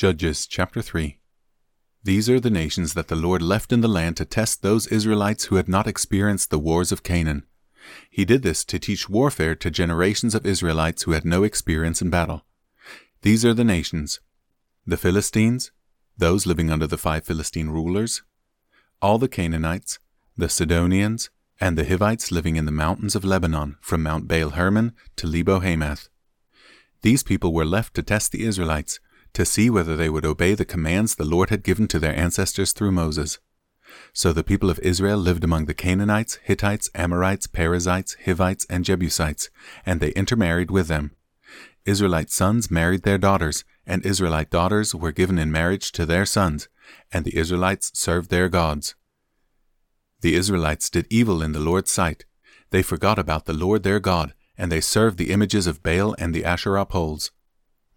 Judges chapter 3 These are the nations that the Lord left in the land to test those Israelites who had not experienced the wars of Canaan. He did this to teach warfare to generations of Israelites who had no experience in battle. These are the nations the Philistines, those living under the five Philistine rulers, all the Canaanites, the Sidonians, and the Hivites living in the mountains of Lebanon, from Mount Baal Hermon to Lebo Hamath. These people were left to test the Israelites to see whether they would obey the commands the Lord had given to their ancestors through Moses. So the people of Israel lived among the Canaanites, Hittites, Amorites, Perizzites, Hivites, and Jebusites, and they intermarried with them. Israelite sons married their daughters, and Israelite daughters were given in marriage to their sons, and the Israelites served their gods. The Israelites did evil in the Lord's sight. They forgot about the Lord their God, and they served the images of Baal and the Asherah poles.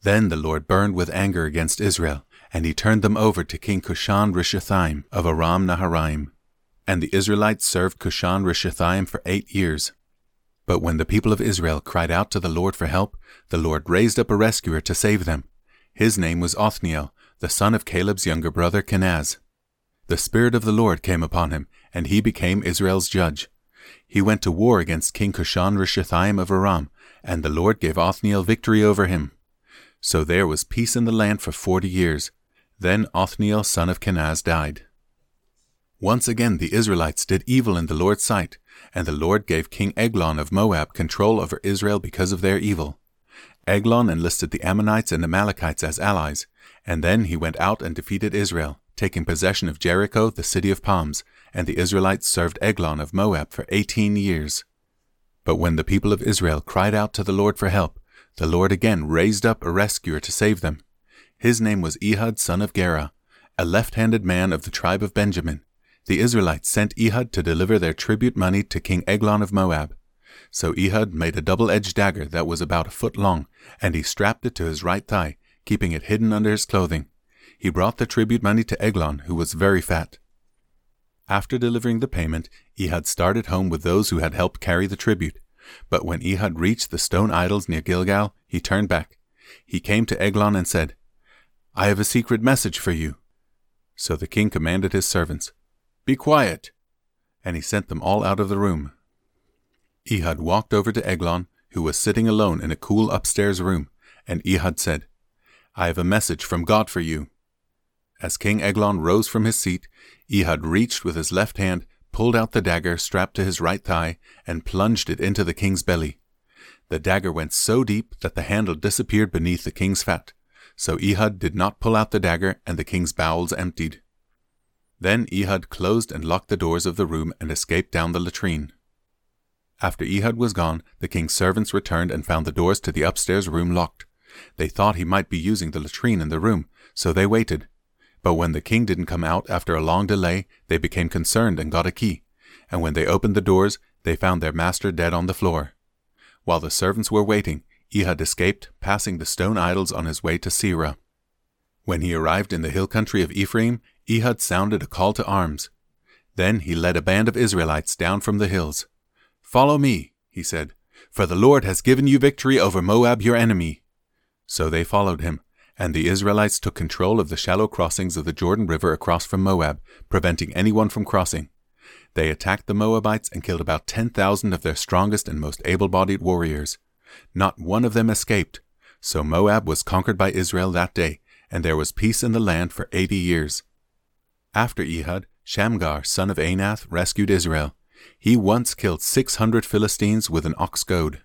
Then the Lord burned with anger against Israel, and he turned them over to King Cushan Rishathaim of Aram Naharaim. And the Israelites served Cushan Rishathaim for eight years. But when the people of Israel cried out to the Lord for help, the Lord raised up a rescuer to save them. His name was Othniel, the son of Caleb's younger brother Kenaz. The Spirit of the Lord came upon him, and he became Israel's judge. He went to war against King Cushan Rishathaim of Aram, and the Lord gave Othniel victory over him. So there was peace in the land for forty years. Then Othniel son of Kenaz died. Once again the Israelites did evil in the Lord's sight, and the Lord gave King Eglon of Moab control over Israel because of their evil. Eglon enlisted the Ammonites and Amalekites as allies, and then he went out and defeated Israel, taking possession of Jericho, the city of palms, and the Israelites served Eglon of Moab for eighteen years. But when the people of Israel cried out to the Lord for help, the Lord again raised up a rescuer to save them. His name was Ehud son of Gera, a left-handed man of the tribe of Benjamin. The Israelites sent Ehud to deliver their tribute money to King Eglon of Moab. So Ehud made a double-edged dagger that was about a foot long, and he strapped it to his right thigh, keeping it hidden under his clothing. He brought the tribute money to Eglon, who was very fat. After delivering the payment, Ehud started home with those who had helped carry the tribute. But when Ehud reached the stone idols near Gilgal, he turned back. He came to Eglon and said, I have a secret message for you. So the king commanded his servants, Be quiet! And he sent them all out of the room. Ehud walked over to Eglon, who was sitting alone in a cool upstairs room, and Ehud said, I have a message from God for you. As King Eglon rose from his seat, Ehud reached with his left hand pulled out the dagger strapped to his right thigh, and plunged it into the king's belly. The dagger went so deep that the handle disappeared beneath the king's fat. So Ehud did not pull out the dagger, and the king's bowels emptied. Then Ehud closed and locked the doors of the room and escaped down the latrine. After Ehud was gone, the king's servants returned and found the doors to the upstairs room locked. They thought he might be using the latrine in the room, so they waited. But when the king didn't come out after a long delay, they became concerned and got a key. And when they opened the doors, they found their master dead on the floor. While the servants were waiting, Ehud escaped, passing the stone idols on his way to Seirah. When he arrived in the hill country of Ephraim, Ehud sounded a call to arms. Then he led a band of Israelites down from the hills. Follow me, he said, for the Lord has given you victory over Moab your enemy. So they followed him, and the Israelites took control of the shallow crossings of the Jordan River across from Moab, preventing anyone from crossing. They attacked the Moabites and killed about 10,000 of their strongest and most able bodied warriors. Not one of them escaped. So Moab was conquered by Israel that day, and there was peace in the land for eighty years. After Ehud, Shamgar, son of Anath, rescued Israel. He once killed 600 Philistines with an ox goad.